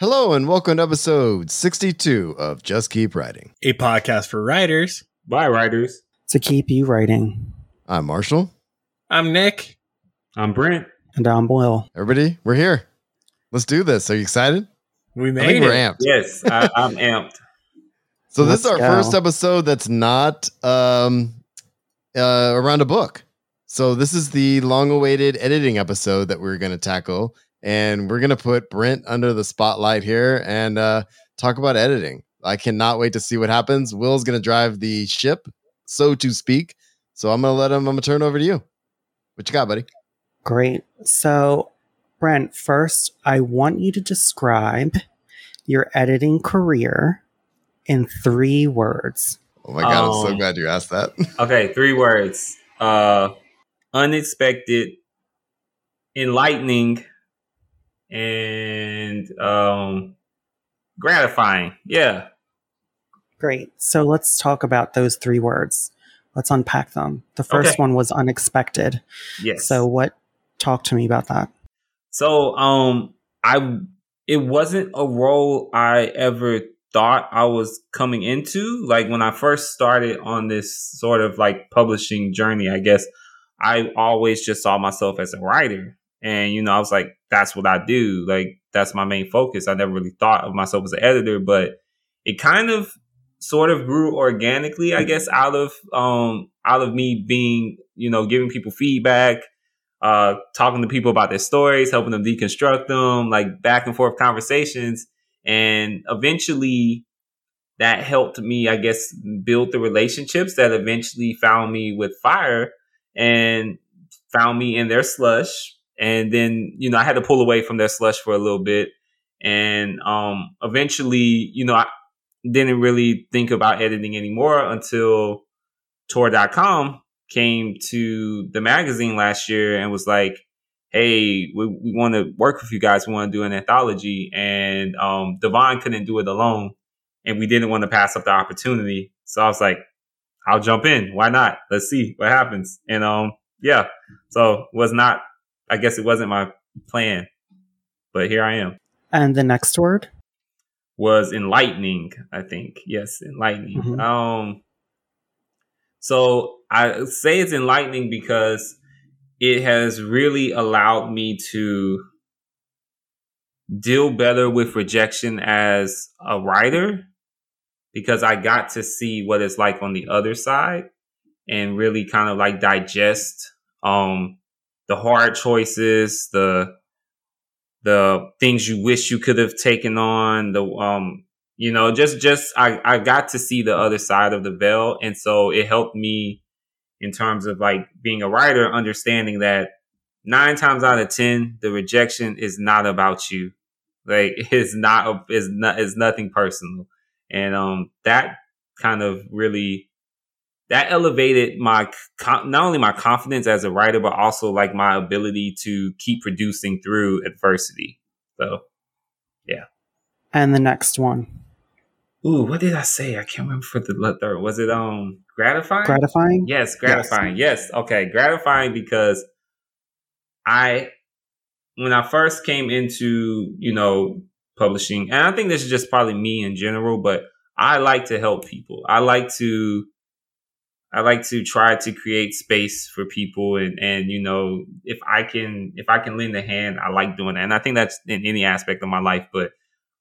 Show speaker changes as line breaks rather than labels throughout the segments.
Hello and welcome to episode 62 of Just Keep Writing.
A podcast for writers.
By writers.
To keep you writing.
I'm Marshall.
I'm Nick.
I'm Brent.
And I'm Will.
Everybody, we're here. Let's do this. Are you excited?
We
I
made
think
it.
we're amped.
Yes, I, I'm amped.
So this is
Let's
our
go.
first episode that's not um uh around a book. So this is the long-awaited editing episode that we're going to tackle and we're going to put Brent under the spotlight here and uh talk about editing. I cannot wait to see what happens. Will's going to drive the ship, so to speak. So I'm going to let him I'm going to turn over to you. What you got, buddy?
Great. So, Brent, first, I want you to describe your editing career in three words.
Oh my god, I'm so
Um,
glad you asked that.
Okay, three words. Uh unexpected, enlightening, and um gratifying. Yeah.
Great. So, let's talk about those three words. Let's unpack them. The first
Okay.
one was unexpected.
Yes.
So, what? Talk to me about that.
So um I it wasn't a role I ever thought I was coming into. Like when I first started on this sort of like publishing journey, I guess I always just saw myself as a writer. And you know, I was like, that's what I do. Like that's my main focus. I never really thought of myself as an editor, but it kind of sort of grew organically, I guess, out of um out of me being, you know, giving people feedback, uh, talking to people about their stories, helping them deconstruct them, like back and forth conversations. And eventually that helped me, I guess, build the relationships that eventually found me with FIYAH and found me in their slush. And then, you know, I had to pull away from their slush for a little bit. And um, eventually, you know, I didn't really think about editing anymore until Tor.com came to the magazine last year and was like, hey, we, we want to work with you guys. We want to do an anthology. And um, Devon couldn't do it alone. And we didn't want to pass up the opportunity. So I was like, I'll jump in. Why not? Let's see what happens. And um, yeah, so was not, I guess it wasn't my plan, but here I am.
And the next word?
Was enlightening, I think. Yes, enlightening.
Mhm.
Um, so I say it's enlightening because it has really allowed me to deal better with rejection as a writer because I got to see what it's like on the other side and really kind of like digest um the hard choices, the the things you wish you could have taken on, the um you know, just just I I got to see the other side of the veil and so it helped me in terms of like being a writer understanding that 9 times out of 10 the rejection is not about you. Like it's not it's not it's nothing personal. And um that kind of really that elevated my not only my confidence as a writer but also like my ability to keep producing through adversity. So yeah.
And the next one?
Ooh, what did I say? I can't remember for the third. Was it um gratifying?
Gratifying?
Yes, gratifying. Yes. Okay, gratifying because I when I first came into, you know, publishing, and I think this is just probably me in general, but I like to help people. I like to I like to try to create space for people and and you know, if I can if I can lend a hand, I like doing that. And I think that's in any aspect of my life, but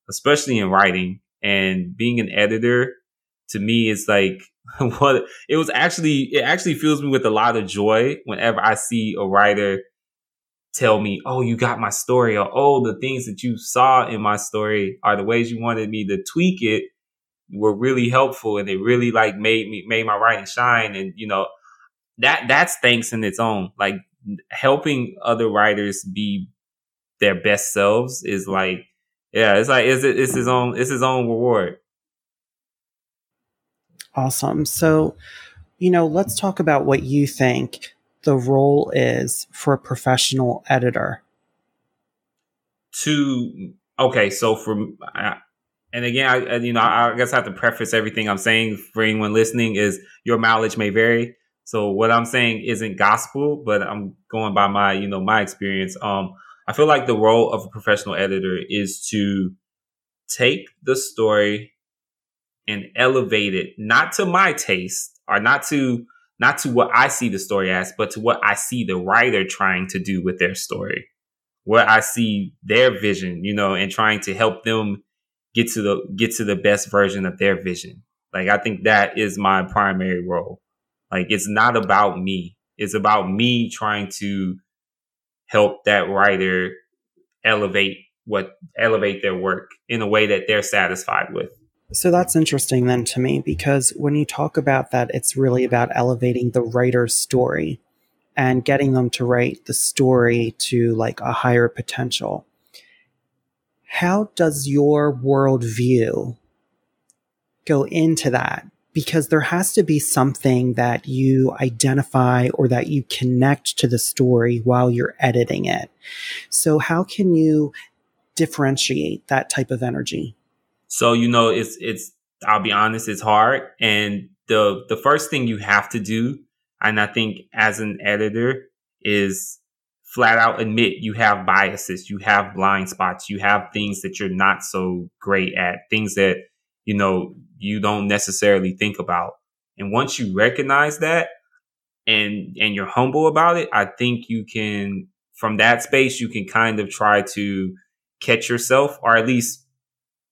especially in writing and being an editor to me is like what it was actually it actually fills me with a lot of joy whenever I see a writer tell me, "Oh, you got my story," or "Oh, the things that you saw in my story are the ways you wanted me to tweak it were really helpful, and they really like made me made my writing shine." And you know that that's thanks in its own. Like helping other writers be their best selves is like, yeah, it's like it's it's his own it's his own reward.
Awesome. So, you know, let's talk about what you think the role is for a professional editor.
to okay so for and again I, you know i guess i have to preface everything i'm saying for anyone listening is your mileage may vary so what i'm saying isn't gospel but i'm going by my you know my experience um i feel like the role of a professional editor is to take the story and elevate it not to my taste or not to not to what I see the story as, but to what I see the writer trying to do with their story. What I see their vision, you know, and trying to help them get to the get to the best version of their vision. Like I think that is my primary role. Like it's not about me. It's about me trying to help that writer elevate what elevate their work in a way that they're satisfied with.
So that's interesting then to me because when you talk about that, it's really about elevating the writer's story and getting them to write the story to like a higher potential. How does your worldview go into that? Because there has to be something that you identify or that you connect to the story while you're editing it. So, how can you differentiate that type of energy?
So, you know, it's, it's, I'll be honest, it's hard. And the, the first thing you have to do, and I think as an editor is flat out admit you have biases, you have blind spots, you have things that you're not so great at, things that, you know, you don't necessarily think about. And once you recognize that and, and you're humble about it, I think you can, from that space, you can kind of try to catch yourself or at least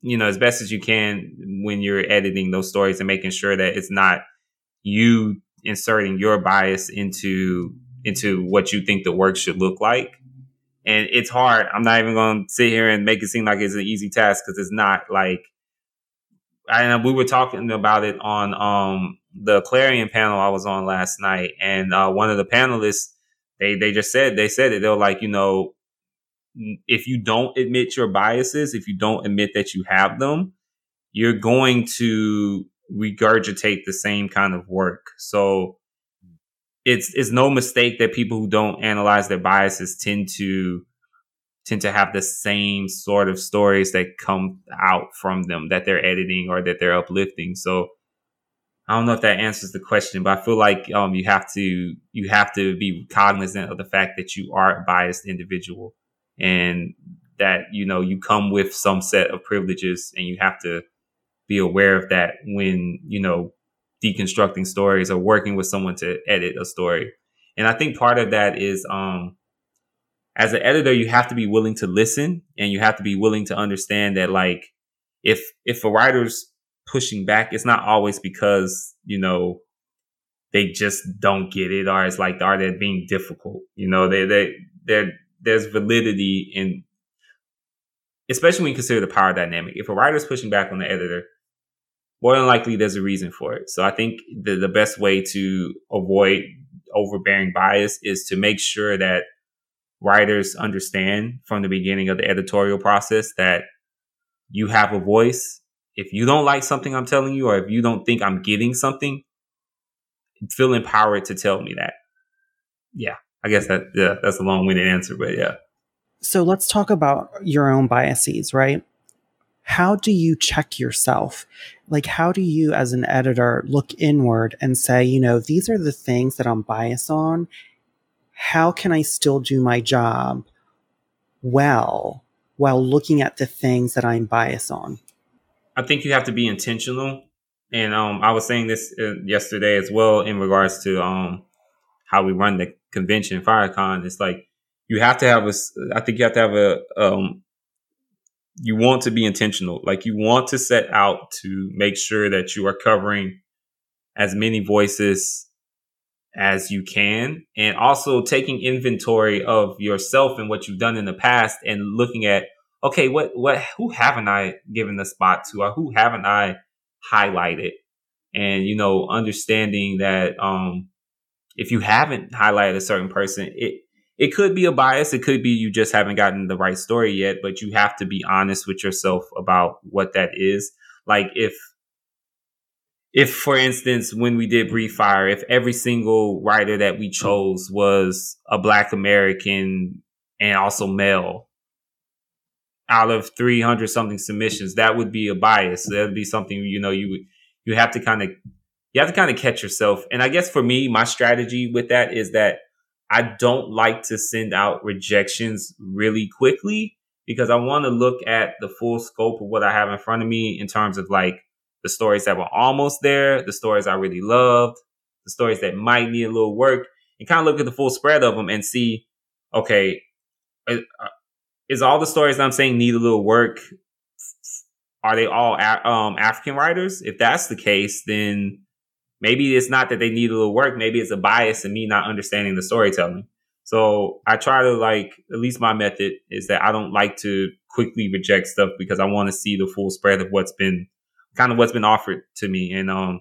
you know, as best as you can when you're editing those stories and making sure that it's not you inserting your bias into into what you think the work should look like. And it's hard. I'm not even going to sit here and make it seem like it's an easy task because it's not. Like, and we were talking about it on um the Clarion panel I was on last night, and uh, one of the panelists they they just said they said it. They were like, you know, if you don't admit your biases, if you don't admit that you have them, you're going to regurgitate the same kind of work. So it's it's no mistake that people who don't analyze their biases tend to tend to have the same sort of stories that come out from them that they're editing or that they're uplifting. So I don't know if that answers the question, but I feel like um, you have to you have to be cognizant of the fact that you are a biased individual and that you know you come with some set of privileges and you have to be aware of that when you know deconstructing stories or working with someone to edit a story and i think part of that is um as an editor you have to be willing to listen and you have to be willing to understand that like if if a writer's pushing back it's not always because you know they just don't get it or it's like are they being difficult you know they they they're there's validity in, especially when you consider the power dynamic. If a writer's pushing back on the editor, more than likely there's a reason for it. So I think the, the best way to avoid overbearing bias is to make sure that writers understand from the beginning of the editorial process that you have a voice. If you don't like something I'm telling you, or if you don't think I'm getting something, feel empowered to tell me that. Yeah. I guess that yeah, that's a long winded answer, but yeah.
So let's talk about your own biases, right? How do you check yourself? Like, how do you, as an editor, look inward and say, you know, these are the things that I'm biased on. How can I still do my job well while looking at the things that I'm biased on?
I think you have to be intentional. And um, I was saying this uh, yesterday as well in regards to um, how we run the convention, FIYAHCON, it's like you have to have a. I think you have to have a. Um, you want to be intentional. Like you want to set out to make sure that you are covering as many voices as you can and also taking inventory of yourself and what you've done in the past and looking at okay what what who haven't i given the spot to or who haven't i highlighted and you know understanding that um if you haven't highlighted a certain person, it it could be a bias. It could be you just haven't gotten the right story yet, but you have to be honest with yourself about what that is. Like if if for instance when we did Breathe FIYAH if every single writer that we chose was a black american and also male out of 300 something submissions that would be a bias that would be something you know you would you have to kind of you have to kind of catch yourself. And I guess for me, my strategy with that is that I don't like to send out rejections really quickly because I want to look at the full scope of what I have in front of me in terms of like the stories that were almost there, the stories I really loved, the stories that might need a little work, and kind of look at the full spread of them and see, okay, uh, is all the stories I'm saying need a little work? Are they all um, African writers? If that's the case, then maybe it's not that they need a little work. Maybe it's a bias in me not understanding the storytelling. So I try to like, at least my method is that I don't like to quickly reject stuff because I want to see the full spread of what's been kind of what's been offered to me and um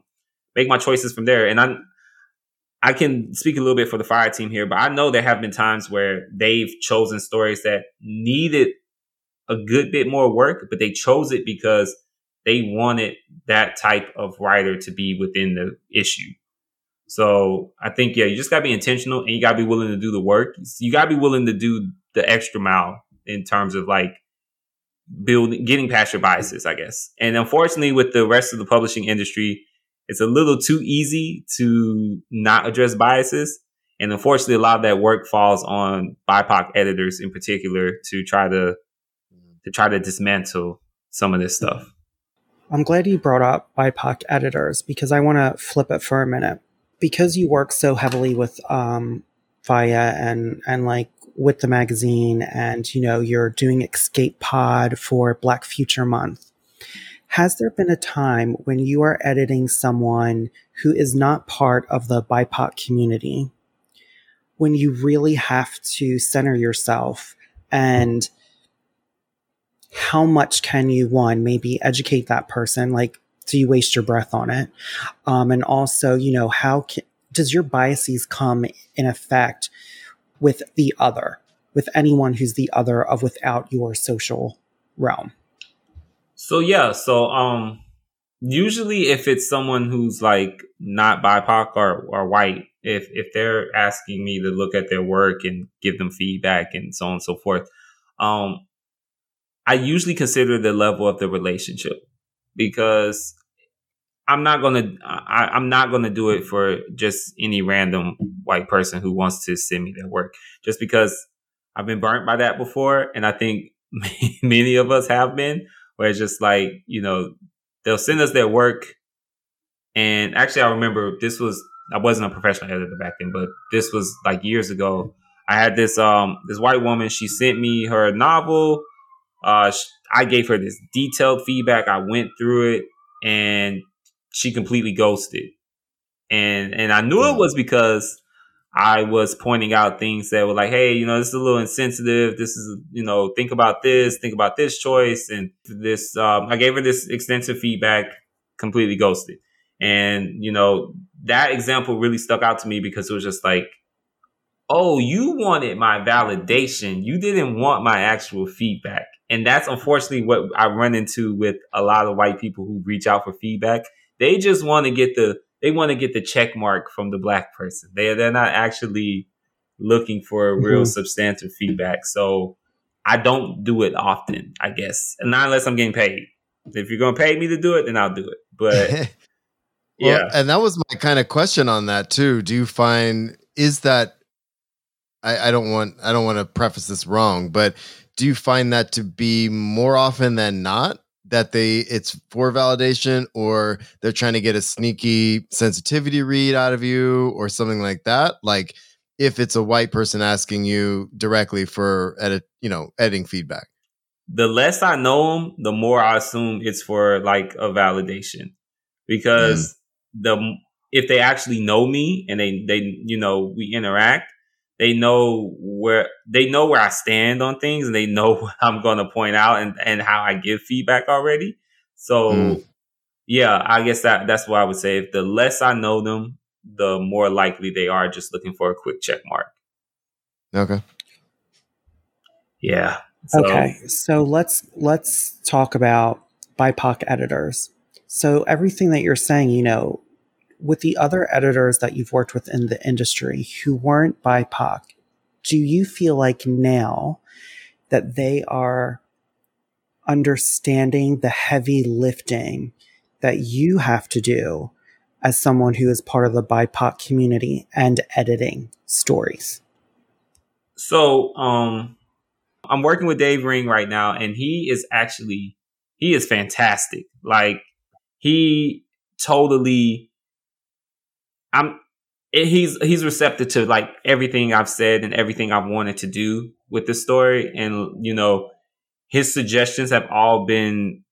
make my choices from there. And I I can speak a little bit for the FIYAH team here, but I know there have been times where they've chosen stories that needed a good bit more work, but they chose it because they wanted that type of writer to be within the issue. So I think, yeah, you just gotta be intentional and you gotta be willing to do the work. You gotta be willing to do the extra mile in terms of like building, getting past your biases, I guess. And unfortunately, with the rest of the publishing industry, it's a little too easy to not address biases. And unfortunately, a lot of that work falls on BIPOC editors in particular to try to to try to dismantle some of this stuff.
I'm glad you brought up BIPOC editors because I want to flip it for a minute. Because you work so heavily with um, Via and and like with the magazine, and you know you're doing Escape Pod for Black Future Month. Has there been a time when you are editing someone who is not part of the BIPOC community, when you really have to center yourself and how much can you one maybe educate that person? Like do you waste your breath on it? Um, and also you know how can, does your biases come in effect with the other with anyone who's the other of without your social realm?
So yeah so um usually if it's someone who's like not bipoc or, or white if if they're asking me to look at their work and give them feedback and so on and so forth um I usually consider the level of the relationship because I'm not gonna I, I'm not gonna do it for just any random white person who wants to send me their work just because I've been burnt by that before. And I think many of us have been where it's just like you know they'll send us their work. And actually I remember this was I wasn't a professional editor back then but this was like years ago. I had this um this white woman she sent me her novel uh, I gave her this detailed feedback. I went through it, and she completely ghosted. And and I knew it was because I was pointing out things that were like, hey, you know, this is a little insensitive. This is, you know, think about this, think about this choice, and this. Um, I gave her this extensive feedback, completely ghosted. And you know, that example really stuck out to me because it was just like, oh, you wanted my validation. You didn't want my actual feedback. And that's unfortunately what I run into with a lot of white people who reach out for feedback. They just want to get the they want to get the check mark from the black person. They they're not actually looking for a real mm-hmm. substantive feedback. So I don't do it often, I guess. And not unless I'm getting paid. If you're gonna pay me to do it, then I'll do it. But well,
yeah. And that was my kind of question on that too. Do you find is that I, I don't want I don't want to preface this wrong, but do you find that to be more often than not that they it's for validation or they're trying to get a sneaky sensitivity read out of you or something like that? Like if it's a white person asking you directly for edit you know editing feedback?
The less i know them the more i assume it's for like a validation. Because mm. the if they actually know me and they they you know we interact they know where they know where I stand on things and they know what I'm going to point out and, and how I give feedback already. So mm. yeah, I guess that that's what I would say. If the less I know them, the more likely they are just looking for a quick check mark.
Okay.
Yeah.
So. Okay. So let's let's talk about BIPOC editors. So everything that you're saying, you know, with the other editors that you've worked with in the industry who weren't BIPOC, do you feel like now that they are understanding the heavy lifting that you have to do as someone who is part of the BIPOC community and editing stories?
So, um, I'm working with Dave Ring right now, and he is actually he is fantastic. Like he totally, I'm he's he's receptive to like everything I've said and everything I've wanted to do with the story, and you know his suggestions have all been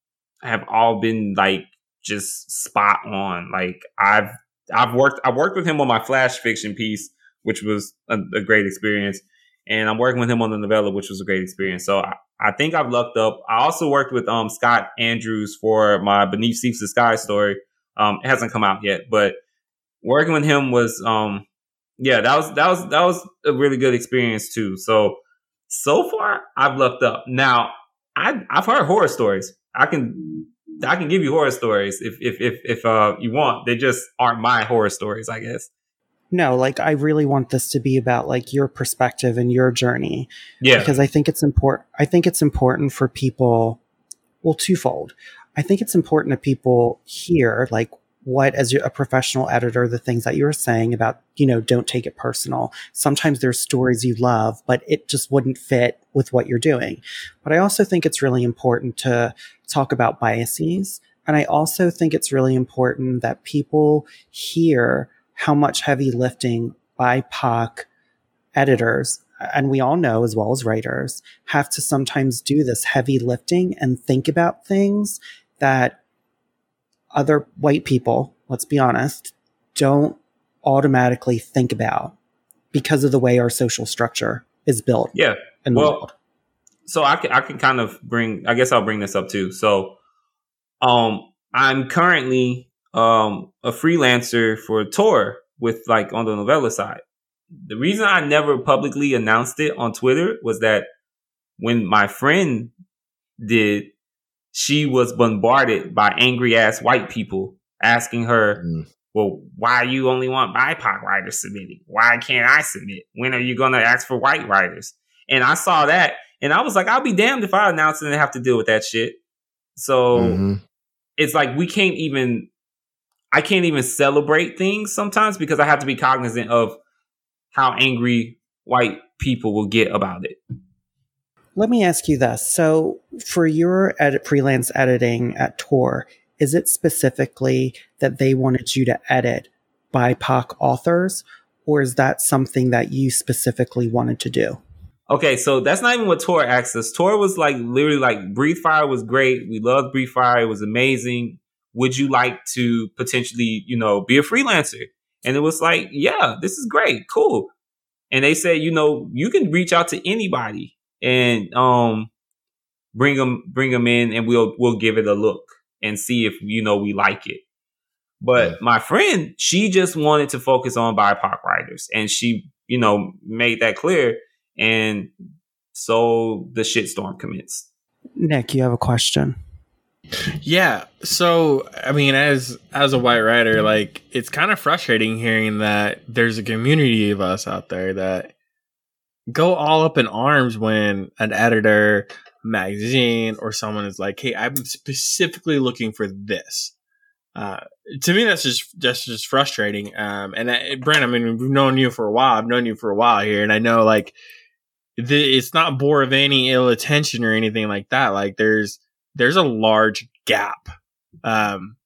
have all been like just spot on. Like I've I've worked I worked with him on my flash fiction piece, which was a, a great experience, and I'm working with him on the novella, which was a great experience. So I, I think I've lucked up. I also worked with um Scott Andrews for my Beneath Ceaseless Skies story. Um, it hasn't come out yet, but working with him was um yeah that was that was that was a really good experience too. So so far I've lucked up. Now I I've heard horror stories. I can I can give you horror stories if if if if uh you want. They just aren't my horror stories, I guess.
No, like I really want this to be about like your perspective and your journey.
Yeah.
Because I think it's important I think it's important for people well twofold. I think it's important that people hear like what as a professional editor the things that you were saying about you know don't take it personal. Sometimes there's stories you love but it just wouldn't fit with what you're doing. But i also think it's really important to talk about biases and i also think it's really important that people hear how much heavy lifting bipoc editors and we all know as well as writers have to sometimes do this heavy lifting and think about things that other white people, let's be honest, don't automatically think about because of the way our social structure is built.
Yeah. well, so I can I can kind of bring I guess I'll bring this up too. So um I'm currently um a freelancer for a tour with like on the novella side. The reason I never publicly announced it on Twitter was that when my friend did she was bombarded by angry ass white people asking her, mm. well, why you only want BIPOC writers submitting? Why can't I submit? When are you going to ask for white writers? And I saw that and I was like, I'll be damned if I announce it and have to deal with that shit. So mm-hmm. it's like we can't even, I can't even celebrate things sometimes because I have to be cognizant of how angry white people will get about it.
Let me ask you this. So, for your edit, freelance editing at Tor, is it specifically that they wanted you to edit BIPOC authors, or is that something that you specifically wanted to do?
Okay, so that's not even what Tor asked us. Tor was like literally like Breathe FIYAH was great. We loved Breathe FIYAH. It was amazing. Would you like to potentially, you know, be a freelancer? And it was like, yeah, this is great. Cool. And they said, you know, you can reach out to anybody and um bring them bring them in and we'll we'll give it a look and see if you know we like it. But yeah. my friend, she just wanted to focus on BIPOC writers and she, you know, made that clear and so the shitstorm commenced.
Nick, you have a question.
Yeah. So, I mean, as as a white writer, like it's kind of frustrating hearing that there's a community of us out there that go all up in arms when an editor, magazine, or someone is like, "Hey, I'm specifically looking for this." Uh, to me, that's just that's just frustrating. Um, and uh, Brent, I mean, we've known you for a while. I've known you for a while here, and I know like the, it's not bore of any ill attention or anything like that. Like there's there's a large gap um,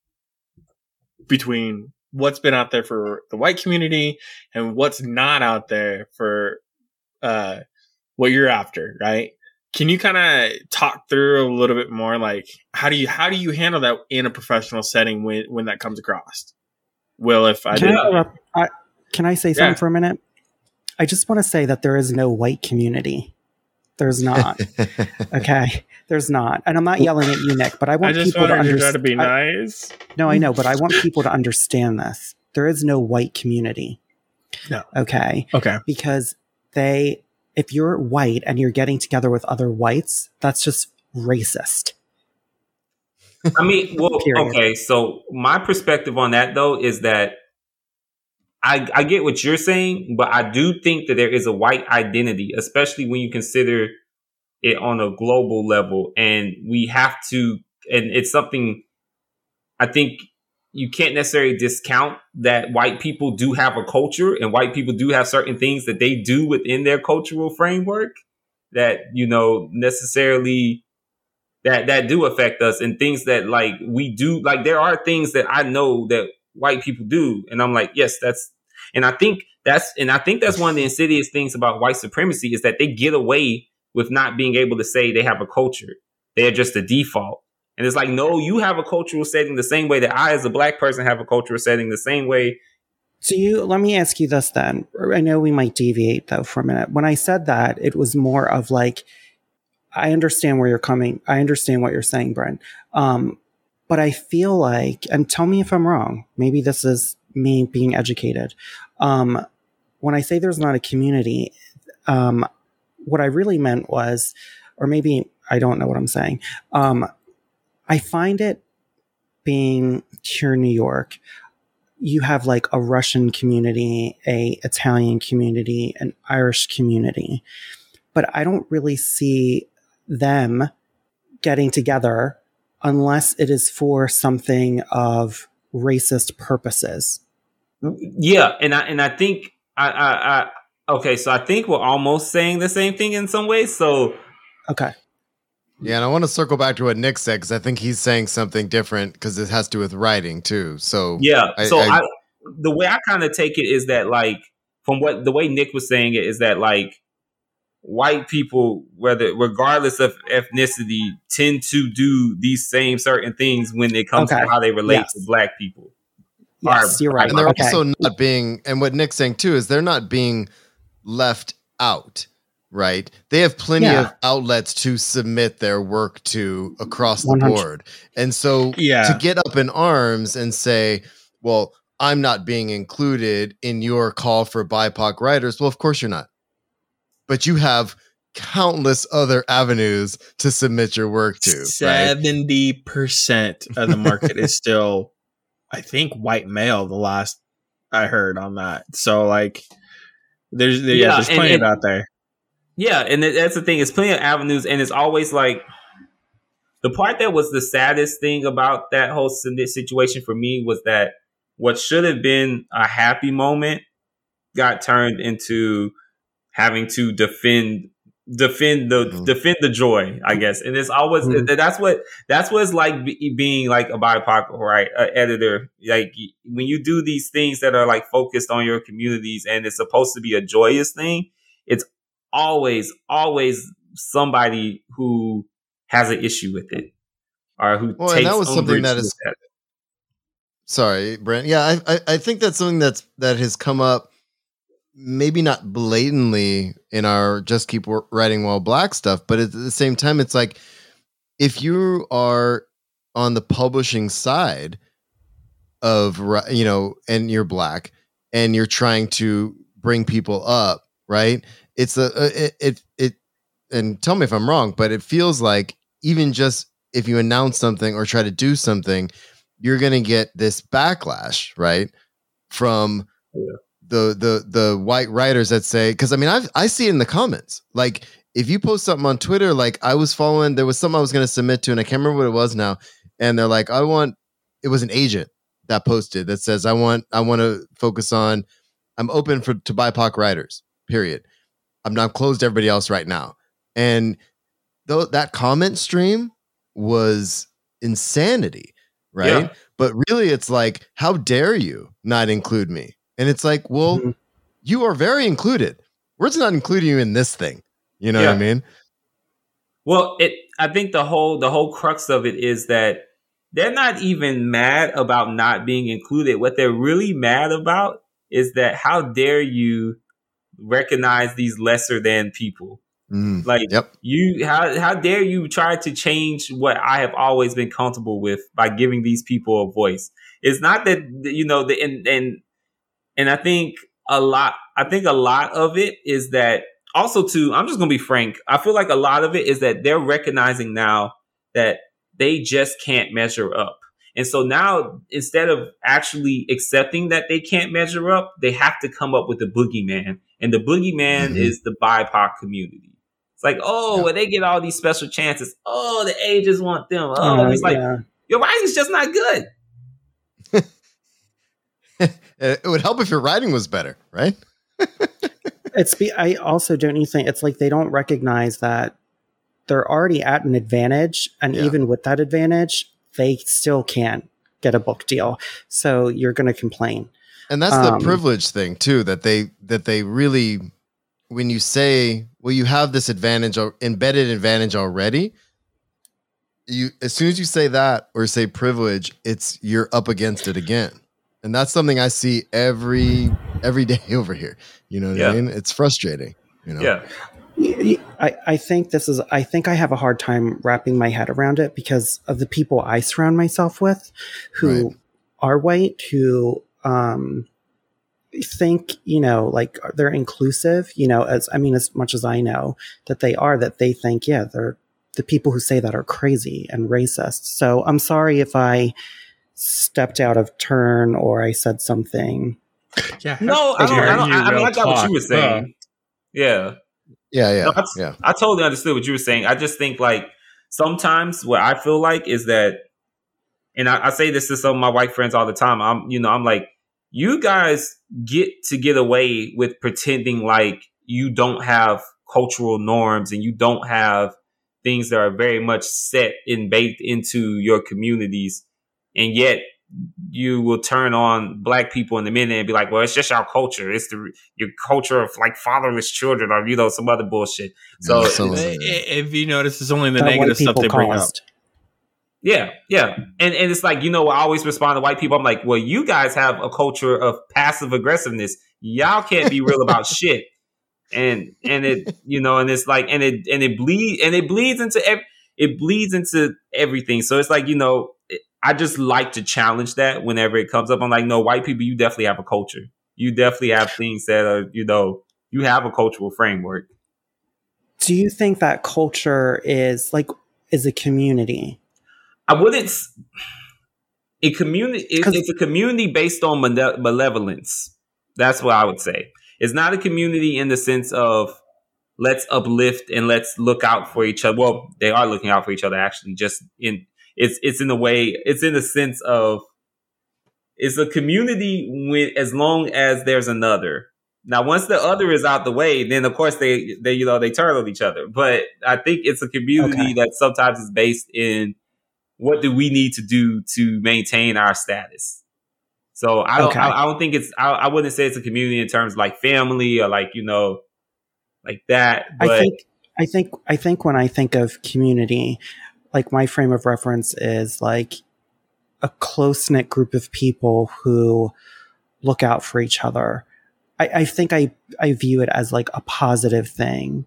between what's been out there for the white community and what's not out there for uh, what you're after, right? Can you kind of talk through a little bit more, like how do you how do you handle that in a professional setting when when that comes across? Will, if I
can, I, I, can I say something yeah. for a minute? I just want to say that there is no white community. There's not. okay, there's not, and I'm not yelling at you, Nick, but I want
I
people to
understand. To be nice.
I, no, I know, but I want people to understand this. There is no white community.
No.
Okay.
Okay.
Because they, if you're white and you're getting together with other whites, that's just racist.
I mean, well, okay. So my perspective on that though is that I, I get what you're saying, but I do think that there is a white identity, especially when you consider it on a global level. And we have to, and it's something I think you can't necessarily discount that white people do have a culture and white people do have certain things that they do within their cultural framework. that you know necessarily that that do affect us and things that like we do like there are things that I know that white people do and I'm like yes that's and I think that's and I think that's one of the insidious things about white supremacy is that they get away with not being able to say they have a culture. They're just a default. And it's like, no, you have a cultural setting the same way that I, as a black person, have a cultural setting the same way.
So you let me ask you this then. I know we might deviate though for a minute. When I said that, it was more of like, I understand where you're coming. I understand what you're saying, Brent. Um, but I feel like, and tell me if I'm wrong. Maybe this is me being educated. Um, when I say there's not a community, um, what I really meant was, or maybe I don't know what I'm saying. Um, I find it being here in New York, you have like a Russian community, a Italian community, an Irish community, but I don't really see them getting together unless it is for something of racist purposes.
Yeah, and I and I think I, I, I okay, so I think we're almost saying the same thing in some ways. So
okay,
yeah, and I want to circle back to what Nick said because I think he's saying something different because it has to do with writing too. So
yeah, I, so I, I, the way I kind of take it is that like from what the way Nick was saying it is that like white people, whether regardless of ethnicity, tend to do these same certain things when it comes okay. to how they relate yes. to black people.
Yes, you're right.
And they're okay. also not being, and what Nick's saying too is they're not being left out right? They have plenty yeah. of outlets to submit their work to across the 100. board. And so yeah. to get up in arms and say, well, I'm not being included in your call for BIPOC writers. Well, of course you're not. But you have countless other avenues to submit your work to.
70% right? of the market is still, I think, white male, the last I heard on that. So, like, there's, yeah, yeah there's plenty and, and, out there.
Yeah, and that's the thing. It's plenty of avenues, and it's always like the part that was the saddest thing about that whole situation for me was that what should have been a happy moment got turned into having to defend defend the mm-hmm. defend the joy i guess and it's always mm-hmm. that's what that's what it's like be, being like a bipoc right uh, editor like when you do these things that are like focused on your communities and it's supposed to be a joyous thing it's always, always somebody who has an issue with it or who well, takes that was something that is. That.
Sorry, Brent. Yeah, I, I, I think that's something that's that has come up, maybe not blatantly in our just keep writing while black stuff, but at the same time, it's like if you are on the publishing side of you know, and you're black, and you're trying to bring people up, right? It's a uh, it, it it and tell me if I'm wrong, but it feels like even just if you announce something or try to do something, you're gonna get this backlash, right? From yeah. the the the white writers that say, because I mean I I see it in the comments. Like if you post something on Twitter, like I was following, there was something I was gonna submit to, and I can't remember what it was now. And they're like, I want it was an agent that posted that says, I want I want to focus on I'm open for to BIPOC writers, period. I'm not closed to everybody else right now. And though that comment stream was insanity, right? Yeah. But really, it's like, how dare you not include me? And it's like, well, mm-hmm. you are very included. We're just not including you in this thing. You know yeah. what I mean?
Well, it. I think the whole the whole crux of it is that they're not even mad about not being included. What they're really mad about is that how dare you recognize these lesser than people. Mm, like yep. you how how dare you try to change what I have always been comfortable with by giving these people a voice. It's not that you know the and and and I think a lot I think a lot of it is that also too I'm just going to be frank. I feel like a lot of it is that they're recognizing now that they just can't measure up. And so now, instead of actually accepting that they can't measure up, they have to come up with a boogeyman. And the boogeyman mm-hmm. is the BIPOC community. It's like, oh, yeah. well, they get all these special chances. Oh, the ages want them. Oh, uh, it's like, yeah. your writing's just not good.
it would help if your writing was better, right?
It's be. I also don't you think it's like they don't recognize that they're already at an advantage, and
Yeah.
even with that advantage, they still can't get a book deal. So you're going to complain.
And that's the
Um,
privilege thing too that they that they really when you say well you have this advantage al- embedded advantage already you as soon as you say that or say privilege it's you're up against it again. And that's something I see every every day over here. You know what
Yeah.
I mean? It's frustrating, you know.
Yeah.
Y- y- I, I think this is I think I have a hard time wrapping my head around it because of the people I surround myself with who
Right.
are white who um think you know like they're inclusive you know as I mean as much as I know that they are that they think yeah they're the people who say that are crazy and racist so I'm sorry if I stepped out of turn or I said something
Yeah.
No, I don't. I, don't, I, I mean, I got what you were
Talk,
saying. Yeah.
Yeah, yeah.
No, that's-
yeah.
I totally understood what you were saying. I just think like sometimes what I feel like is that, and I, I say this to some of my white friends all the time. I'm, you know, I'm like, you guys get to get away with pretending like you don't have cultural norms and you don't have things that are very much set and baked into your communities, and yet you will turn on black people in the minute and be like, well, it's just our culture. It's the your culture of like fatherless children or you know some other bullshit. So
Yeah, some of
If you notice, it's only the
that
negative stuff
people
they bring up.
Yeah, yeah. And and it's like, you know, I always respond to white people. I'm like, well, you guys have a culture of passive aggressiveness. Y'all can't be real about shit. And and it, you know, and it's like and it and it bleed and it bleeds into ev- it bleeds into everything. So it's like, you know, I just like to challenge that whenever it comes up. I'm like, no, white people, you definitely have a culture. You definitely have things that are, you know, you have a cultural framework.
Do you think that culture is like is a community?
I wouldn't. A community. It,
'Cause-
it's a community based on malevolence. That's what I would say. It's not a community in the sense of let's uplift and let's look out for each other. Well, they are looking out for each other actually. Just in it's it's in a way. It's in the sense of it's a community with as long as there's another. Now, once the other is out the way, then of course they they you know they turn on each other. But I think it's a community
Okay.
that sometimes is based in what do we need to do to maintain our status. So I don't
Okay.
I, I don't think it's I, I wouldn't say it's a community in terms of like family or like you know like that. But
I think I think I think when I think of community, like my frame of reference is like a close knit group of people who look out for each other. I, I think I I view it as like a positive thing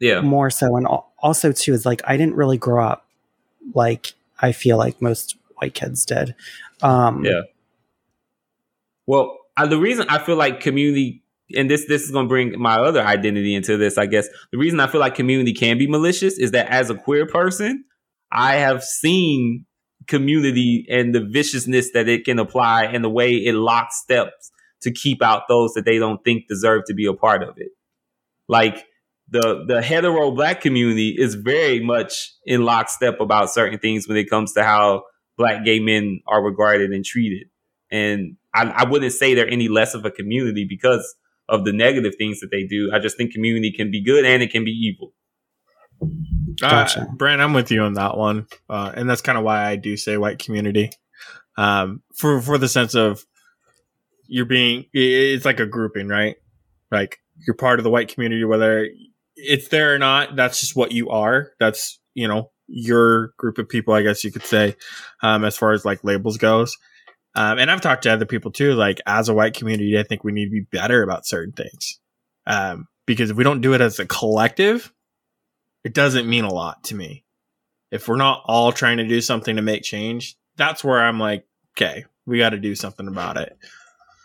yeah,
more so, and also too is like I didn't really grow up like I feel like most white kids did. Um,
Yeah. Well, the reason I feel like community, and this this is going to bring my other identity into this, I guess. The reason I feel like community can be malicious is that as a queer person, I have seen community and the viciousness that it can apply and the way it locks steps to keep out those that they don't think deserve to be a part of it. Like the the hetero black community is very much in lockstep about certain things when it comes to how black gay men are regarded and treated. And I, I wouldn't say they're any less of a community because of the negative things that they do. I just think community can be good and it can be evil.
Gotcha.
Uh, Brent, I'm with you on that one, uh, and that's kind of why I do say white community, um, for for the sense of you're being. It's like a grouping, right? Like you're part of the white community, whether it's there or not. That's just what you are. That's you know your group of people, I guess you could say, um, as far as like labels goes. Um, and I've talked to other people too. Like as a white community, I think we need to be better about certain things, um, because if we don't do it as a collective, it doesn't mean a lot to me. If we're not all trying to do something to make change, that's where I'm like, okay, we got to do something about it.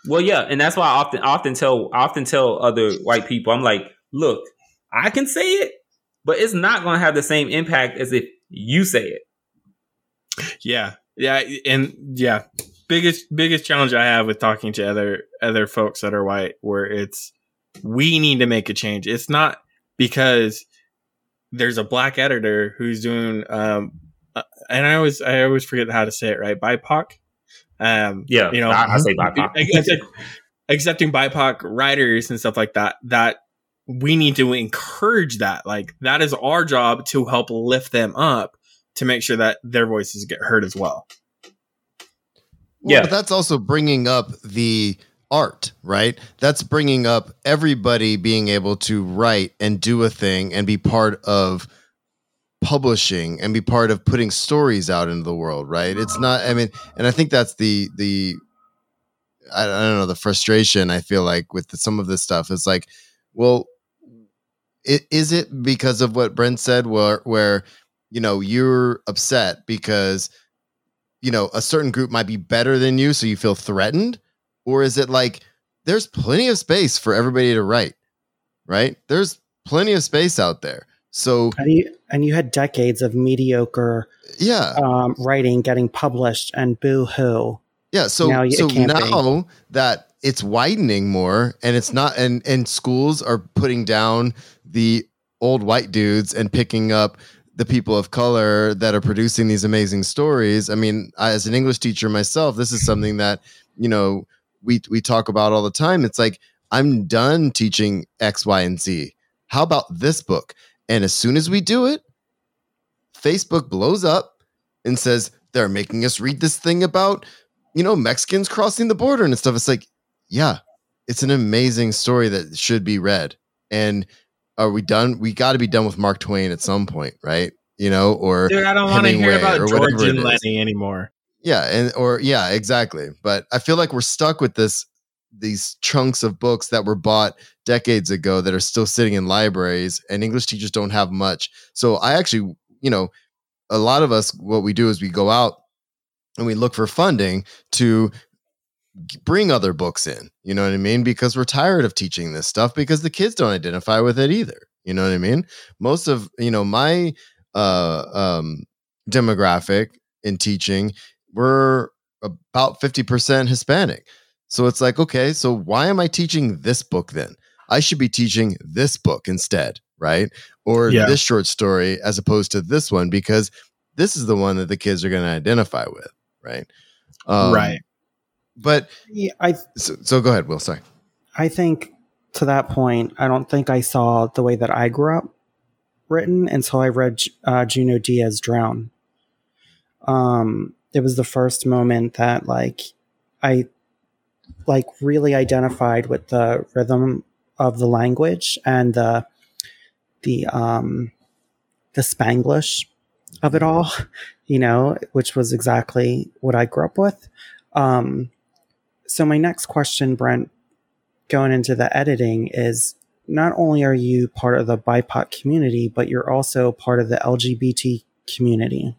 Well, yeah, and that's why I often often tell often tell other white people, I'm like, look, I can say it, but it's not going to have the same impact as if you say it.
Yeah, yeah, and yeah, biggest biggest challenge I have with talking to other other folks that are white, where it's we need to make a change. It's not because there's a black editor who's doing, um, uh, and I always I always forget how to say it right, BIPOC. Um,
Yeah,
you know,
I, I say BIPOC.
I guess like accepting BIPOC writers and stuff like that. That we need to encourage that. Like that is our job to help lift them up to make sure that their voices get heard as well.
Well, yeah. But that's also bringing up the art, right? That's bringing up everybody being able to write and do a thing and be part of publishing and be part of putting stories out into the world, right? It's not I mean, and I think that's the the I, don't know, the frustration I feel like with the, some of this stuff is like, well, it, is it because of what Brent said where where you know, you're upset because you know, a certain group might be better than you so you feel threatened? Or is it like there's plenty of space for everybody to write, right? There's plenty of space out there. So
and you, and you had decades of mediocre,
yeah,
um, writing getting published, and boo hoo.
Yeah, so now, so now that it's widening more, and it's not, and and schools are putting down the old white dudes and picking up the people of color that are producing these amazing stories. I mean, I, as an English teacher myself, this is something that you know we we talk about all the time. It's like I'm done teaching X, Y, and Z. How about this book? And as soon as we do it, Facebook blows up and says they're making us read this thing about, you know, Mexicans crossing the border and stuff. It's like, yeah, it's an amazing story that should be read. And are we done? We got to be done with Mark Twain at some point, right? You know, or
Dude, I don't want to hear about George and Lennie anymore.
Yeah, and or yeah, exactly. But I feel like we're stuck with this these chunks of books that were bought decades ago that are still sitting in libraries and English teachers don't have much. So I actually, you know, a lot of us what we do is we go out and we look for funding to bring other books in. You know what I mean? Because we're tired of teaching this stuff because the kids don't identify with it either. You know what I mean? Most of, you know, my uh um demographic in teaching we're about 50% Hispanic. So it's like, okay, so why am I teaching this book then? I should be teaching this book instead, right? Or yeah. this short story as opposed to this one because this is the one that the kids are going to identify with, right?
Um, right.
But
yeah, I
so, so go ahead, Will. Sorry.
I think to that point, I don't think I saw the way that I grew up written until I read uh, Junot Diaz Drown. Um, it was the first moment that like I like really identified with the rhythm of the language and the the um the spanglish of it all you know which was exactly what i grew up with um so my next question brent going into the editing is not only are you part of the bipoc community but you're also part of the lgbt community.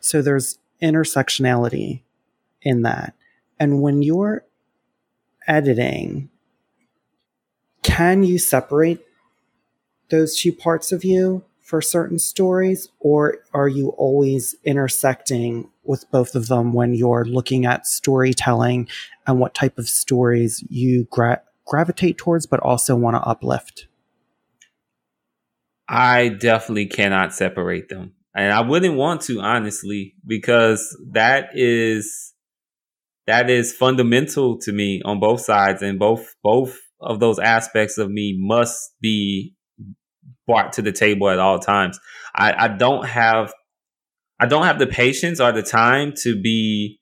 So there's intersectionality in that. And when you're editing, can you separate those two parts of you for certain stories, or are you always intersecting with both of them when you're looking at storytelling and what type of stories you gra- gravitate towards, but also want to uplift?
I definitely cannot separate them. And I wouldn't want to, honestly, because that is that is fundamental to me on both sides and both both of those aspects of me must be brought to the table at all times. I, I don't have I don't have the patience or the time to be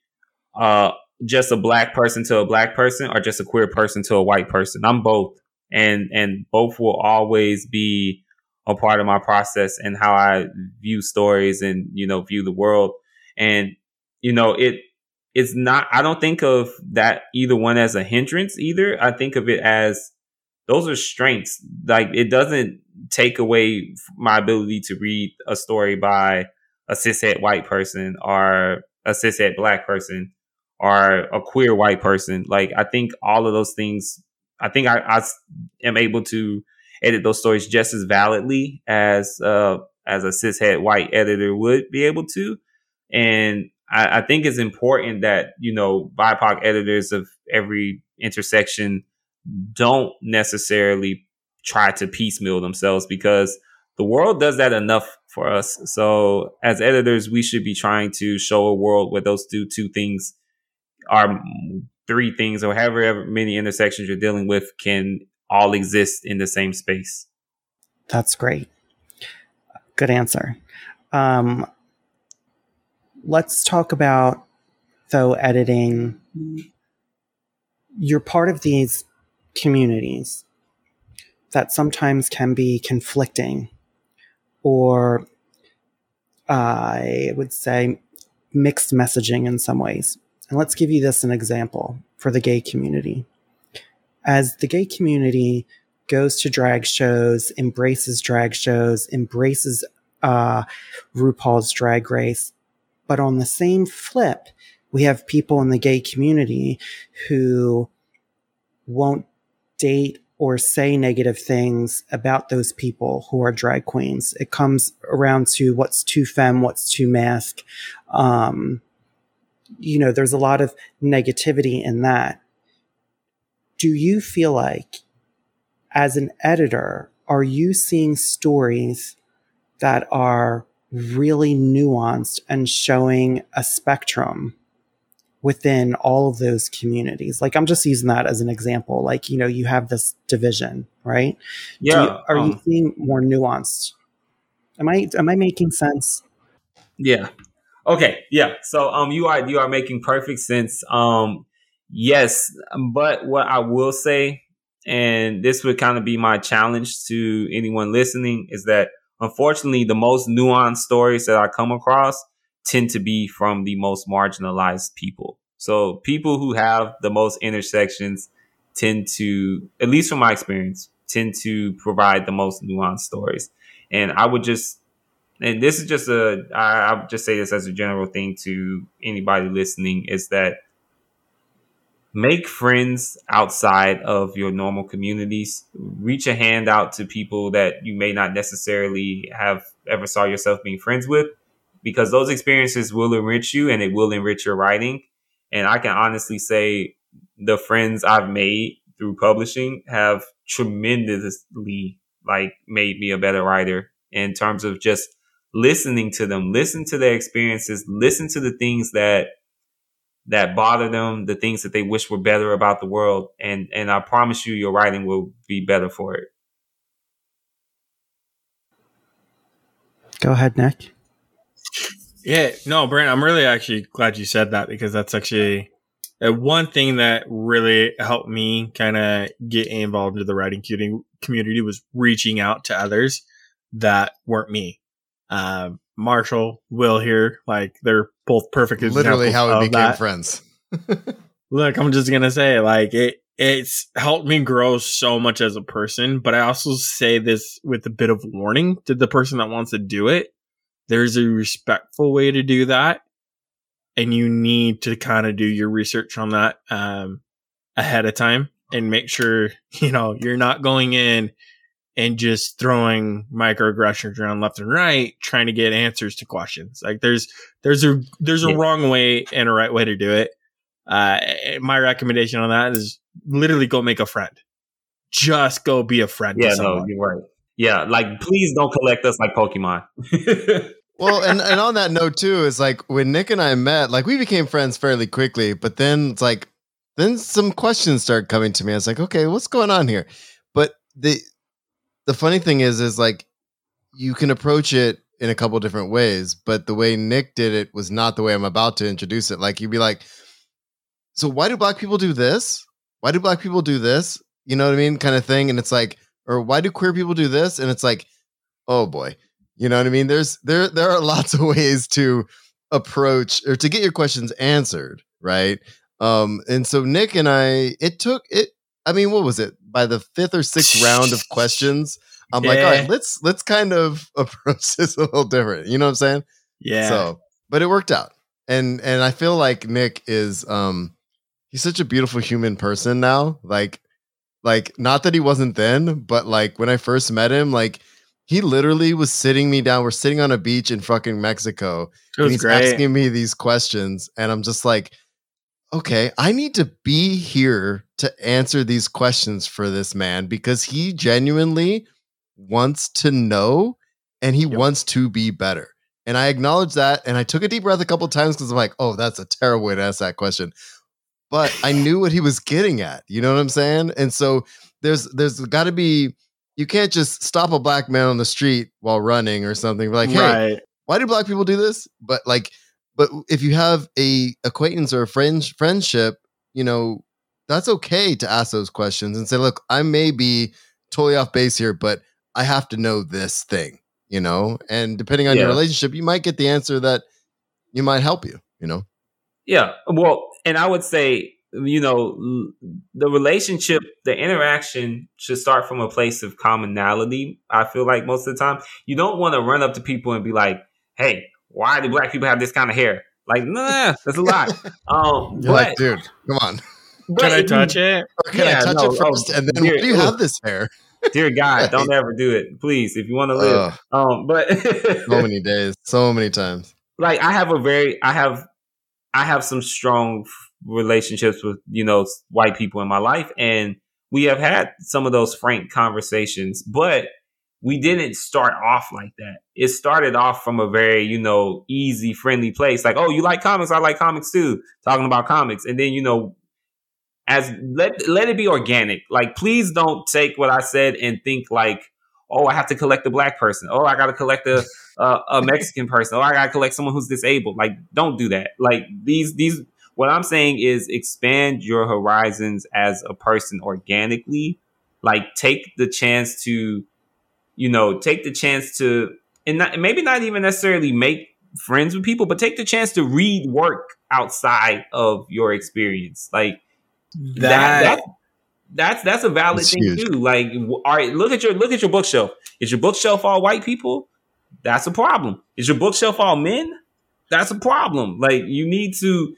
uh, just a black person to a black person or just a queer person to a white person. I'm both. And and both will always be a part of my process and how I view stories and, you know, view the world. And, you know, it it's not i don't think of that either one as a hindrance either i think of it as those are strengths. Like it doesn't take away my ability to read a story by a cishet white person or a cishet black person or a queer white person. Like i think all of those things i think i, I am able to edit those stories just as validly as uh as a cishet white editor would be able to. And I, I think it's important that, you know, BIPOC editors of every intersection don't necessarily try to piecemeal themselves because the world does that enough for us. So as editors, we should be trying to show a world where those two two things are three things or however many intersections you're dealing with can all exist in the same space.
That's great. Good answer. Um, let's talk about though editing. You're part of these communities that sometimes can be conflicting or I would say mixed messaging in some ways. And let's give you this an example for the gay community. As the gay community goes to drag shows, embraces drag shows, embraces uh, RuPaul's Drag Race, but on the same flip, we have people in the gay community who won't date or say negative things about those people who are drag queens. It comes around to what's too femme, what's too mask. Um, you know, there's a lot of negativity in that. Do you feel like, as an editor, are you seeing stories that are really nuanced and showing a spectrum within all of those communities. Like I'm just using that as an example. Like, you know, you have this division, right?
Yeah.
You, are
um,
you seeing more nuanced? Am I am I making sense?
Yeah. Okay. Yeah. So um you are you are making perfect sense. Um yes, but what I will say and this would kind of be my challenge to anyone listening is that unfortunately the most nuanced stories that I come across tend to be from the most marginalized people. So people who have the most intersections tend to, at least from my experience, tend to provide the most nuanced stories. And I would just, and this is just a, I, I would just say this as a general thing to anybody listening is that make friends outside of your normal communities. Reach a hand out to people that you may not necessarily have ever saw yourself being friends with because those experiences will enrich you and it will enrich your writing. And I can honestly say the friends I've made through publishing have tremendously like made me a better writer in terms of just listening to them, listen to their experiences, listen to the things that that bother them, the things that they wish were better about the world, and and I promise you, your writing will be better for it.
Go ahead, Nick.
Yeah, no, Brent, I'm really actually glad you said that because that's actually uh, one thing that really helped me kind of get involved into the writing community was reaching out to others that weren't me. Uh, Marshall, Will here, like they're both perfect.
Literally, how we became
that.
friends.
Look, I'm just gonna say, like it, it's helped me grow so much as a person. But I also say this with a bit of warning to the person that wants to do it there's a respectful way to do that. And you need to kind of do your research on that um, ahead of time and make sure, you know, you're not going in and just throwing microaggressions around left and right, trying to get answers to questions. Like there's, there's a, there's a yeah. wrong way and a right way to do it. Uh, my recommendation on that is literally go make a friend. Just go be a friend.
Yeah, no, you're right. Yeah, like please don't collect us like Pokemon.
well, and, and on that note too, is like when Nick and I met, like we became friends fairly quickly, but then it's like then some questions started coming to me. I was like, okay, what's going on here? But the the funny thing is, is like you can approach it in a couple different ways, but the way Nick did it was not the way I'm about to introduce it. Like you'd be like, so why do black people do this? Why do black people do this? You know what I mean? Kind of thing. And it's like, or why do queer people do this? And it's like, oh boy, you know what I mean? There's there there are lots of ways to approach or to get your questions answered, right? Um, and so Nick and I, it took it. I mean, what was it? By the fifth or sixth round of questions, I'm yeah. like, all right, let's let's kind of approach this a little different. You know what I'm saying?
Yeah.
So, but it worked out, and and I feel like Nick is um he's such a beautiful human person now. Like, like not that he wasn't then, but like when I first met him, like he literally was sitting me down. We're sitting on a beach in fucking Mexico. and he's
great.
asking me these questions. And I'm just like, okay, I need to be here to answer these questions for this man because he genuinely wants to know and he yep. wants to be better. And I acknowledge that. And I took a deep breath a couple times because I'm like, oh, that's a terrible way to ask that question. but I knew what he was getting at. You know what I'm saying? And so there's there's got to be you can't just stop a black man on the street while running or something. Like, hey,
right.
why do black people do this? But like, but if you have a acquaintance or a friend friendship, you know, that's okay to ask those questions and say, look, I may be totally off base here, but I have to know this thing, you know. And depending on your relationship, you might get the answer that you might help you, you know.
Yeah. Well, and I would say, you know, the relationship, the interaction should start from a place of commonality. I feel like most of the time, you don't want to run up to people and be like, "Hey, why do black people have this kind of hair?" Like, nah, that's a lot. Um,
You're
but,
like, dude, come on.
Can I
if you-
touch it?
Or can
Yeah,
I touch
no,
it first?
oh,
and then
dear,
do you
ugh.
have this hair?
Dear God, don't ever do it, please. If you want to live,
Ugh,
um, but
so many days, so many times.
like I have a very I have I have some strong f- relationships with you know white people in my life and we have had some of those frank conversations but we didn't start off like that it started off from a very you know easy friendly place like oh you like comics I like comics too talking about comics and then you know as let let it be organic like please don't take what I said and think like oh I have to collect a black person oh I got to collect a uh, a Mexican person. Oh, I gotta collect someone who's disabled. Like, don't do that. Like these these. What I'm saying is expand your horizons as a person organically. Like, take the chance to, you know, take the chance to, and not, maybe not even necessarily make friends with people, but take the chance to read work outside of your experience. Like that,
That,
that that's that's a valid
That's
thing
huge.
too. Like, all right, look at your look at your bookshelf. Is your bookshelf all white people? That's a problem. Is your bookshelf all men? That's a problem. Like, you need to,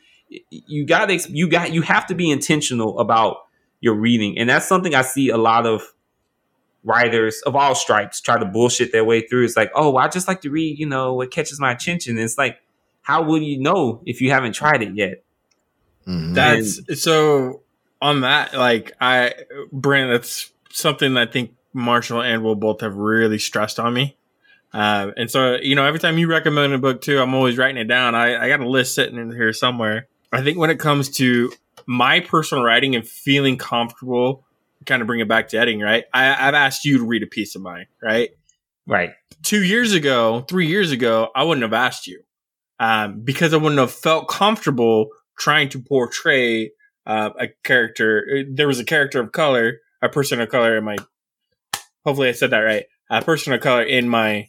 you got to, you got, you have to be intentional about your reading, and that's something I see a lot of writers of all stripes try to bullshit their way through. It's like, oh, I just like to read, you know, what catches my attention. And it's like, how will you know if you haven't tried it yet?
Mhm.
that's so on that. Like I, Brent, that's something that I think Marshall and Will both have really stressed on me. Um, and so, you know, every time you recommend a book too, I'm always writing it down. I, I got a list sitting in here somewhere. I think when it comes to my personal writing and feeling comfortable, kind of bring it back to editing, right? I, I've asked you to read a piece of mine, right?
Right.
two years ago, three years ago, I wouldn't have asked you um, because I wouldn't have felt comfortable trying to portray uh, a character. There was a character of color, a person of color in my. Hopefully, I said that right. A person of color in my.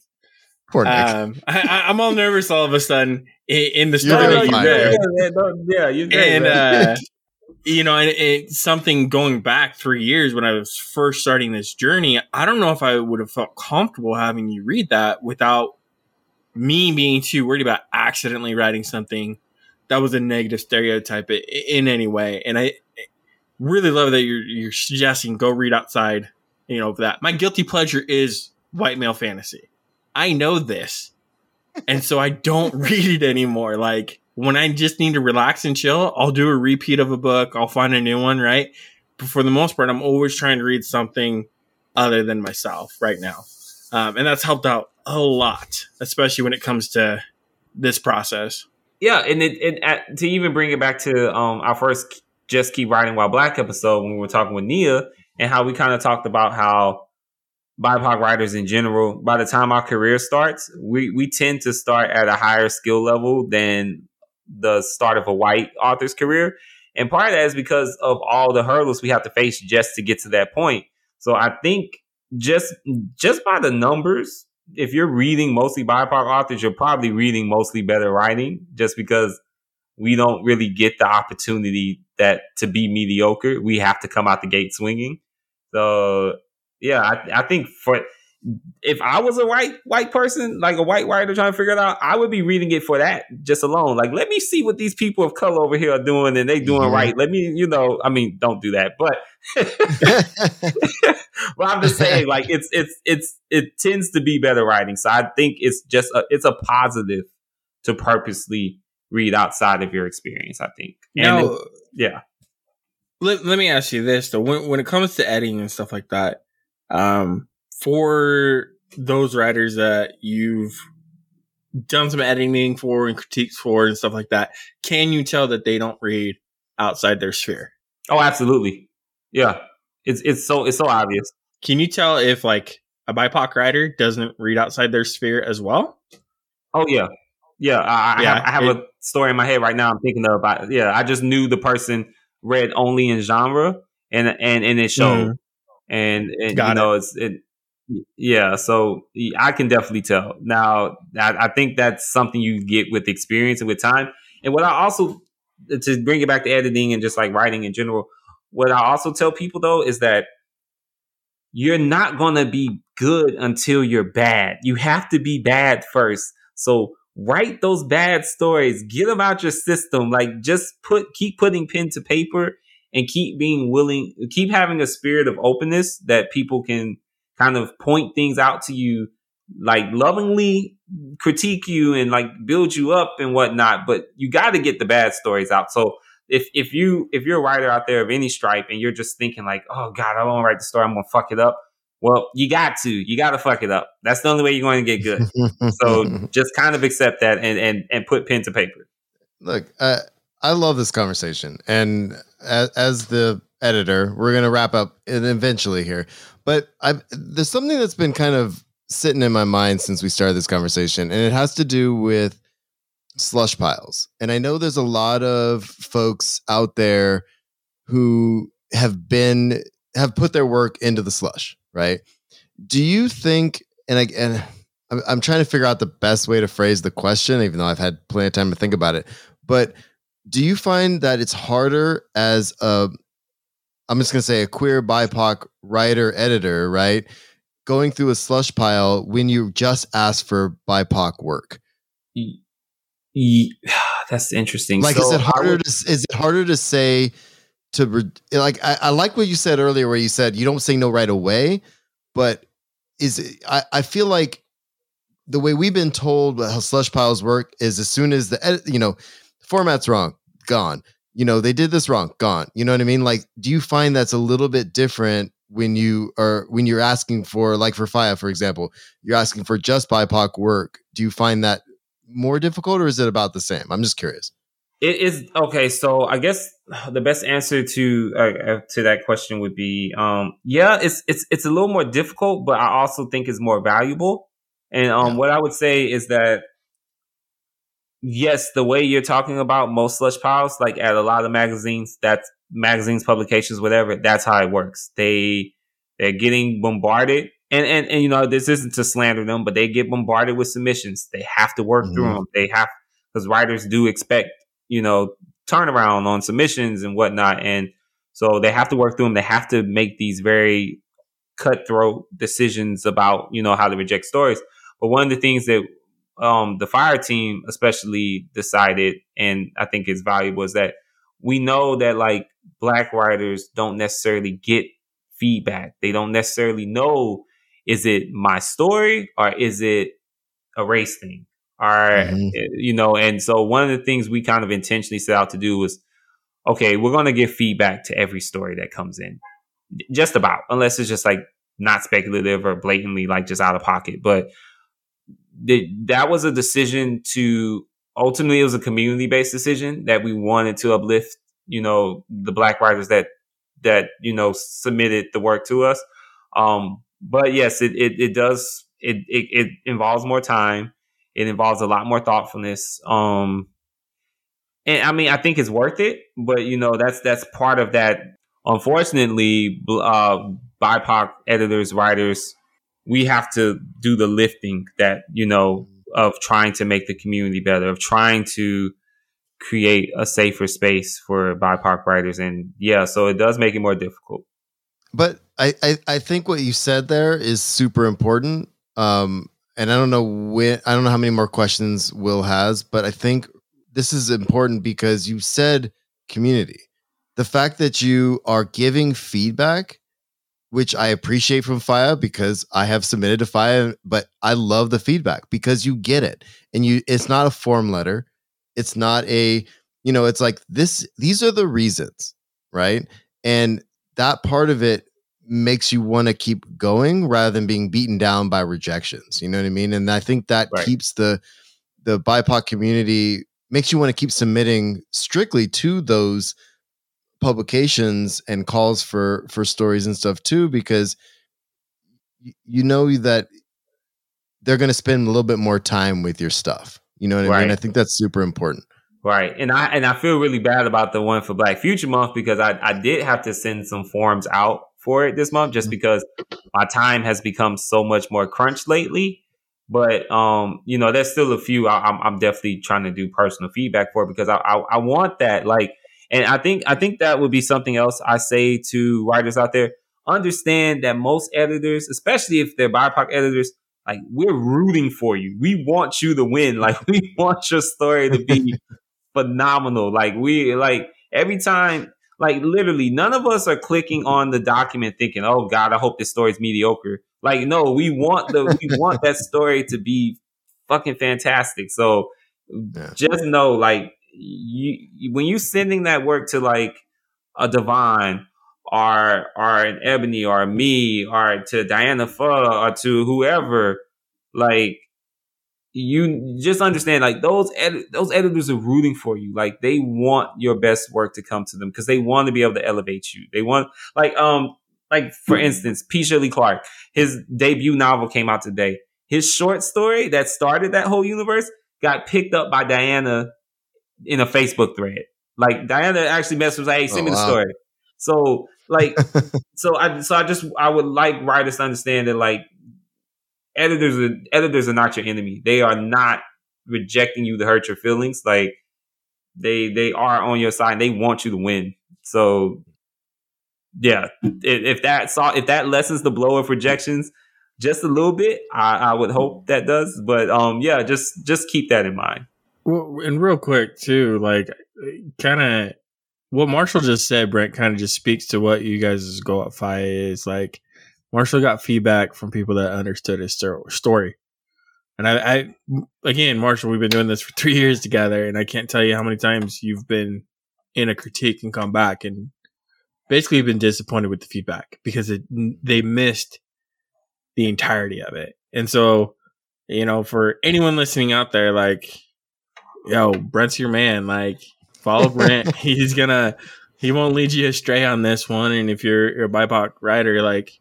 Poor Nick.
Um, I, I'm all nervous all of a sudden in, in the story that you read?
Yeah, yeah,
and uh, you know, and it, something going back three years when I was first starting this journey. I don't know if I would have felt comfortable having you read that without me being too worried about accidentally writing something that was a negative stereotype in any way. And I really love that you're you're suggesting go read outside, you know, of that. My guilty pleasure is white male fantasy. I know this. And so I don't read it anymore. Like when I just need to relax and chill, I'll do a repeat of a book. I'll find a new one, right? But for the most part, I'm always trying to read something other than myself right now. Um, and that's helped out a lot, especially when it comes to this process.
yeah, and it, it at, to even bring it back to um our first just keep writing while black episode when we were talking with Nia and how we kind of talked about how BIPOC writers in general, by the time our career starts, we we tend to start at a higher skill level than the start of a white author's career. And part of that is because of all the hurdles we have to face just to get to that point. So I think just just by the numbers, if you're reading mostly BIPOC authors, you're probably reading mostly better writing just because we don't really get the opportunity that to be mediocre. We have to come out the gate swinging. So yeah, I, I think for if I was a white white person, like a white writer trying to figure it out, I would be reading it for that just alone. Like, let me see what these people of color over here are doing, and they doing
Mhm.
right. Let me, you know, I mean, don't do that, but but I'm just saying, like, it's it's it's it tends to be better writing. So I think it's just a, it's a positive to purposely read outside of your experience. I think. And
Now,
it- yeah,
let, let me ask you this though when, when it comes to editing and stuff like that um for those writers that you've done some editing for and critiques for and stuff like that can you tell that they don't read outside their sphere.
Oh, absolutely. Yeah. It's it's so it's so obvious.
Can you tell if like a BIPOC writer doesn't read outside their sphere as well?
Oh yeah. Yeah, I, I have, I have
it-
a story in my head right now. I'm thinking of about. Yeah, I just knew the person read only in genre, and and and it showed.
Mhm.
And, and you know, it's it. Yeah, so I can definitely tell. Now, I, I think that's something you get with experience and with time. And what I also to bring it back to editing and just like writing in general, what I also tell people though is that you're not going to be good until you're bad. You have to be bad first. So write those bad stories, get them out your system. Like just put, keep putting pen to paper and keep being willing, keep having a spirit of openness that people can kind of point things out to you, like lovingly critique you and like build you up and whatnot. But you got to get the bad stories out. So if if you if you're a writer out there of any stripe and you're just thinking like, oh God, I want to write the story, I'm gonna fuck it up. Well, you got to, you got to fuck it up. That's the only way you're going to get good. So just kind of accept that and and and put pen to paper.
look, uh, I love this conversation, and as, as the editor, we're gonna wrap up it eventually here. But I there's something that's been kind of sitting in my mind since we started this conversation, and it has to do with slush piles. And I know there's a lot of folks out there who have been have put their work into the slush, right? Do you think? And I and I'm trying to figure out the best way to phrase the question, even though I've had plenty of time to think about it. But do you find that it's harder as a I'm just gonna say a queer BIPOC writer editor, right? Going through a slush pile when you just ask for BIPOC work.
Ye- ye- That's interesting.
Like,
So
is it harder
would-
to is it harder to say to re- like I, I like what you said earlier, where you said you don't say no right away, but is it, I I feel like the way we've been told how slush piles work is as soon as the edit, you know format's wrong, gone. You know they did this wrong, gone. You know what I mean? Like, do you find that's a little bit different when you are when you're asking for like for FIYAH, for example, you're asking for just BIPOC work? Do you find that more difficult or is it about the same? I'm just curious.
It is okay. So I guess the best answer to uh, uh, to that question would be, um, yeah, it's it's it's a little more difficult, but I also think it's more valuable. And um,
Yeah.
what I would say is that yes, the way you're talking about most slush piles, like at a lot of magazines, that's magazines, publications, whatever. That's how it works. They they're getting bombarded. And, and, and you know this isn't to slander them, but they get bombarded with submissions. They have to work through
Mhm.
them. They have because writers do expect you know, turnaround on submissions and whatnot. And so they have to work through them. They have to make these very cutthroat decisions about, you know, how to reject stories. But one of the things that um, the FIYAH team especially decided, and I think it's valuable, is that we know that like black writers don't necessarily get feedback. They don't necessarily know is it my story or is it a race thing? Or
Mhm.
eh, you know, and so one of the things we kind of intentionally set out to do was okay, we're going to give feedback to every story that comes in. Just about, unless it's just like not speculative or blatantly like just out of pocket. But that was a decision to ultimately it was a community based decision that we wanted to uplift, you know, the black writers that that you know submitted the work to us. Um, but yes, it it, it does it, it it involves more time. It involves a lot more thoughtfulness. Um, and I mean, I think it's worth it, but you know, that's that's part of that. Unfortunately, uh, BIPOC editors, writers, we have to do the lifting that you know of trying to make the community better, of trying to create a safer space for BIPOC writers, and yeah, so it does make it more difficult.
But I, I, I think what you said there is super important. Um, and I don't know when, I don't know how many more questions Will has, but I think this is important because you said community. The fact that you are giving feedback, which I appreciate from FIYAH because I have submitted to FIYAH, but I love the feedback because you get it. And you it's not a form letter. It's not a, you know, it's like this, these are the reasons, right? And that part of it makes you want to keep going rather than being beaten down by rejections. You know what I mean? And I think that
Right.
keeps the the BIPOC community makes you want to keep submitting strictly to those publications and calls for for stories and stuff too because you know that they're going to spend a little bit more time with your stuff. You know what right. I mean? I think that's super important.
Right. And I and I feel really bad about the one for Black Future Month because I, I did have to send some forms out for it this month just mm-hmm. because my time has become so much more crunched lately. But um, you know, there's still a few I, am I'm, I'm definitely trying to do personal feedback for because I, I I want that like, and I think I think that would be something else I say to writers out there. Understand that most editors, especially if they're BIPOC editors, like we're rooting for you. We want you to win. Like we want your story to be phenomenal. Like we like every time like literally, none of us are clicking on the document thinking, "Oh God, I hope this story's mediocre." Like, no, we want the we want that story to be fucking fantastic. So yeah. just know, like, you when you're sending that work to like a Devon or or an Ebony or me or to Diana Pho or to whoever, like you just understand like those ed- those editors are rooting for you. Like they want your best work to come to them because they want to be able to elevate you. They want like um like for instance P. Djèlí Clark his debut novel came out today. His short story that started that whole universe got picked up by diana in a facebook thread like diana actually messaged like hey send oh, me the wow. story so like so i so i just i would like writers to understand that like editors are editors are not your enemy. They are not rejecting you to hurt your feelings. Like they they are on your side. They want you to win. So yeah, if, if that saw if that lessens the blow of rejections just a little bit, I, I would hope that does. But um, yeah, just just keep that in mind.
Well, and real quick too, like kind of what Marshall just said, Brent, kind of just speaks to what you guys' goal at FIYAH is like Marshall got feedback from people that understood his story. And I, I, again, Marshall, we've been doing this for three years together, and I can't tell you how many times you've been in a critique and come back and basically been disappointed with the feedback because it, they missed the entirety of it. And so, you know, for anyone listening out there, like, yo, Brent's your man. Like, follow Brent. He's gonna, he won't lead you astray on this one. And if you're, you're a BIPOC writer, like,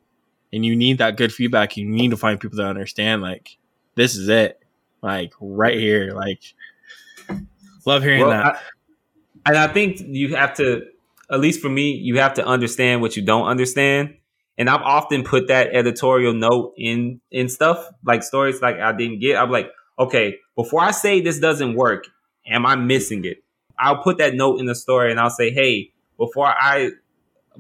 and you need that good feedback. You need to find people that understand, like, this is it, like, right here. Like, love hearing well, that.
I, and I think you have to, at least for me, you have to understand what you don't understand. And I've often put that editorial note in in stuff like stories like I didn't get. I'm like, okay, before I say this doesn't work, am I missing it? I'll put that note in the story and I'll say, hey, before I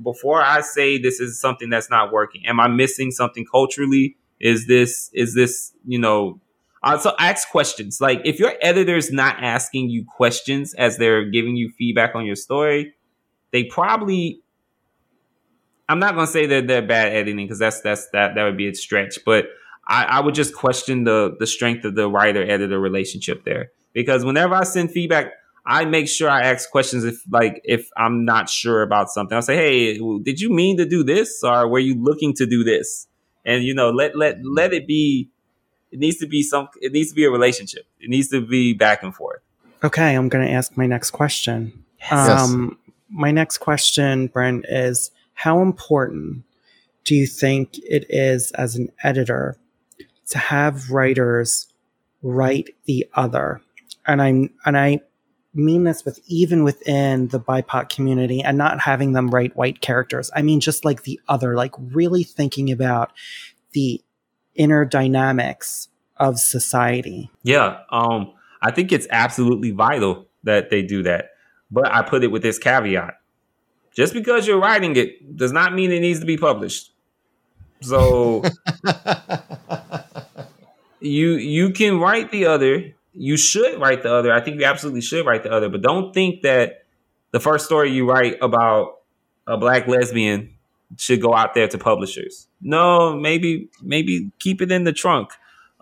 before I say this is something that's not working, am I missing something culturally? Is this is this you know? Uh, so ask questions. Like if your editor's not asking you questions as they're giving you feedback on your story, they probably. I'm not gonna say that they're bad editing because that's that's that that would be a stretch, but I, I would just question the the strength of the writer editor relationship there because whenever I send feedback, I make sure I ask questions if like if I'm not sure about something. I'll say, "Hey, did you mean to do this, or were you looking to do this?" And you know, let let let it be. It needs to be some. It needs to be a relationship. It needs to be back and forth.
Okay, I'm going to ask my next question. Yes. Um, my next question, Brent, is how important do you think it is as an editor to have writers write the other? And I'm and I mean this with even within the BIPOC community and not having them write white characters. I mean, just like the other, like really thinking about the inner dynamics of society.
Yeah. Um, I think it's absolutely vital that they do that. But I put it with this caveat. Just because you're writing it does not mean it needs to be published. So you you can write the other you should write the other. I think you absolutely should write the other, but don't think that the first story you write about a black lesbian should go out there to publishers. No, maybe maybe keep it in the trunk.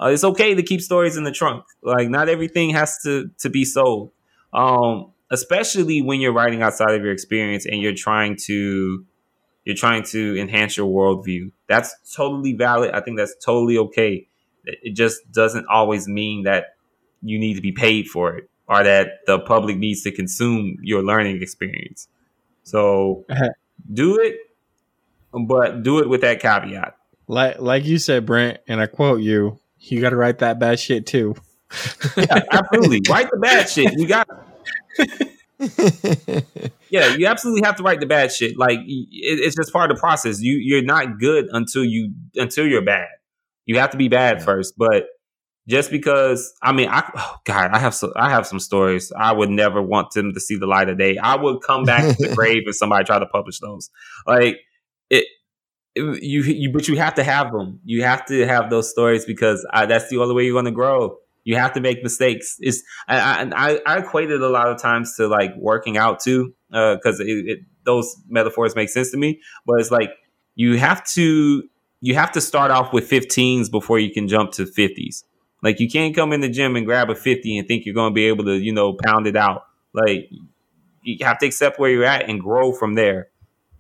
Uh, it's okay to keep stories in the trunk. Like not everything has to to be sold. Um, especially when you're writing outside of your experience and you're trying to you're trying to enhance your worldview. That's totally valid. I think that's totally okay. It just doesn't always mean that you need to be paid for it or that the public needs to consume your learning experience. So
Uh-huh.
do it, but do it with that caveat.
Like like you said, Brent, and I quote you, you gotta write that bad shit too.
Yeah, absolutely. Write the bad shit. You got yeah, you absolutely have to write the bad shit. Like it, it's just part of the process. You you're not good until you until you're bad. You have to be bad
Yeah.
first. But just because I mean, I oh God, I have so I have some stories. I would never want them to see the light of day. I would come back to the grave if somebody tried to publish those. Like it. it- You, you, but you have to have them. You have to have those stories because uh, that's the only way you're going to grow. You have to make mistakes. It's I, I, I- I equate it a lot of times to like working out too, because it, those metaphors make sense to me. But it's like you have to you have to start off with 15s before you can jump to 50s. Like you can't come in the gym and grab a 50 and think you're going to be able to you know pound it out. Like you have to accept where you're at and grow from there.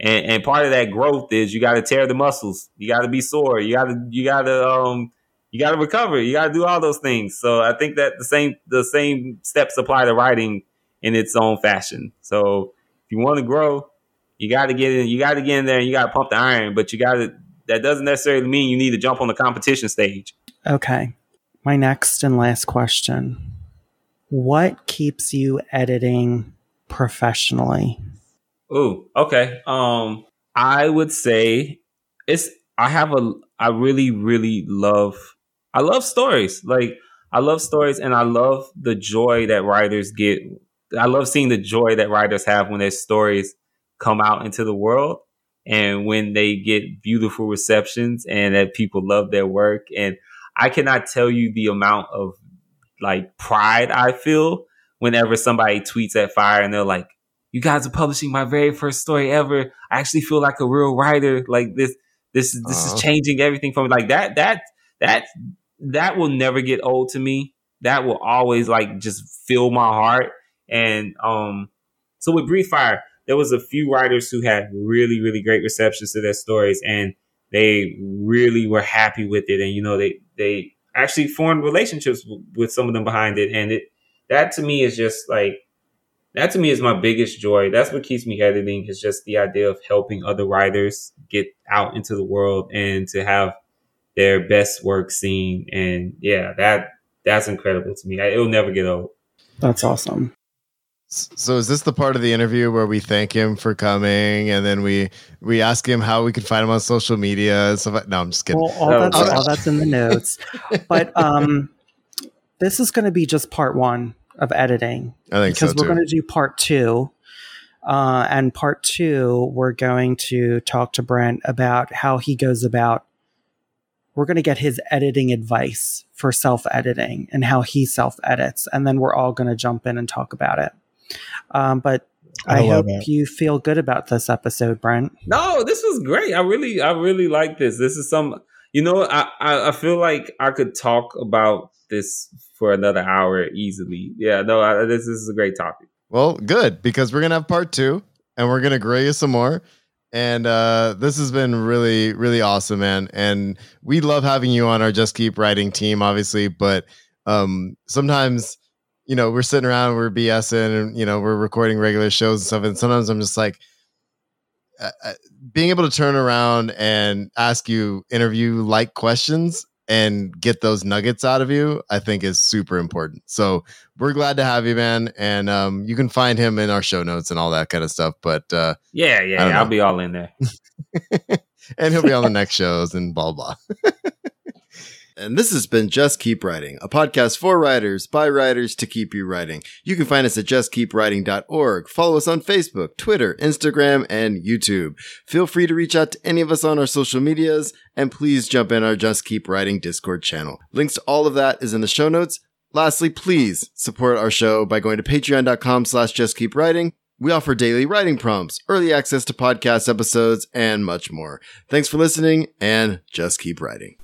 And, and part of that growth is you got to tear the muscles. You got to be sore. You got to you got to um you got to recover. You got to do all those things. So I think that the same the same steps apply to writing in its own fashion. So if you want to grow, you got to get in. You got to get in there and you got to pump the iron. But you got to. That doesn't necessarily mean you need to jump on the competition stage.
Okay. My next and last question What keeps you editing professionally?
Oh, okay. Um, I would say it's. I have a. I really, really love. I love stories. Like I love stories, and I love the joy that writers get. I love seeing the joy that writers have when their stories come out into the world, and when they get beautiful receptions, and that people love their work. And I cannot tell you the amount of like pride I feel whenever somebody tweets at FIYAH and they're like you guys are publishing my very first story ever. I actually feel like a real writer. Like this, this, this
Aw.
is changing everything for me. Like that, that, that, that will never get old to me. That will always like just fill my heart. And um, so with Breathe FIYAH, there was a few writers who had really, really great receptions to their stories, and they really were happy with it. And you know, they they actually formed relationships w- with some of them behind it, and it that to me is just like that to me is my biggest joy. That's what keeps me editing is just the idea of helping other writers get out into the world and to have their best work seen. And yeah, that that's incredible to me. I, it'll never get old.
That's awesome.
So is this the part of the interview where we thank him for coming and then we we ask him how we can find him on social media and stuff like No, I'm just kidding.
Well, all
No,
that's that's in the notes. But um, this is going to be just part one of editing
I think
because
so
we're going to do part two. Uh, and part two, we're going to talk to Brent about how he goes about. We're going to get his editing advice for self editing and how he self edits. And then we're all going to jump in and talk about it. Um, but I,
I
hope
it.
you feel good about this episode, Brent.
No, this was great. I really, I really like this. This is some, you know, I, I, I feel like I could talk about this for another hour easily. Yeah, no, I, this, this is a great topic.
Well, good because we're gonna have part two and we're gonna grill you some more. And uh, this has been really, really awesome, man. And we love having you on our Just Keep Writing team, obviously. But um, sometimes, you know, we're sitting around, we're BSing, and you know, we're recording regular shows and stuff. And sometimes I'm just like, uh, uh, being able to turn around and ask you interview like questions and get those nuggets out of you, I think is super important. So we're glad to have you, man. And um, you can find him in our show notes and all that kind of stuff. But uh,
Yeah, yeah, yeah I'll be all in there.
and he'll be on the next shows and blah blah. and this has been Just Keep Writing, a podcast for writers by writers to keep you writing. You can find us at justkeepwriting.org. Follow us on Facebook, Twitter, Instagram, and YouTube. Feel free to reach out to any of us on our social medias, and please jump in our Just Keep Writing Discord channel. Links to all of that is in the show notes. Lastly, please support our show by going to patreon.com slash just keep writing. We offer daily writing prompts, early access to podcast episodes, and much more. Thanks for listening and just keep writing.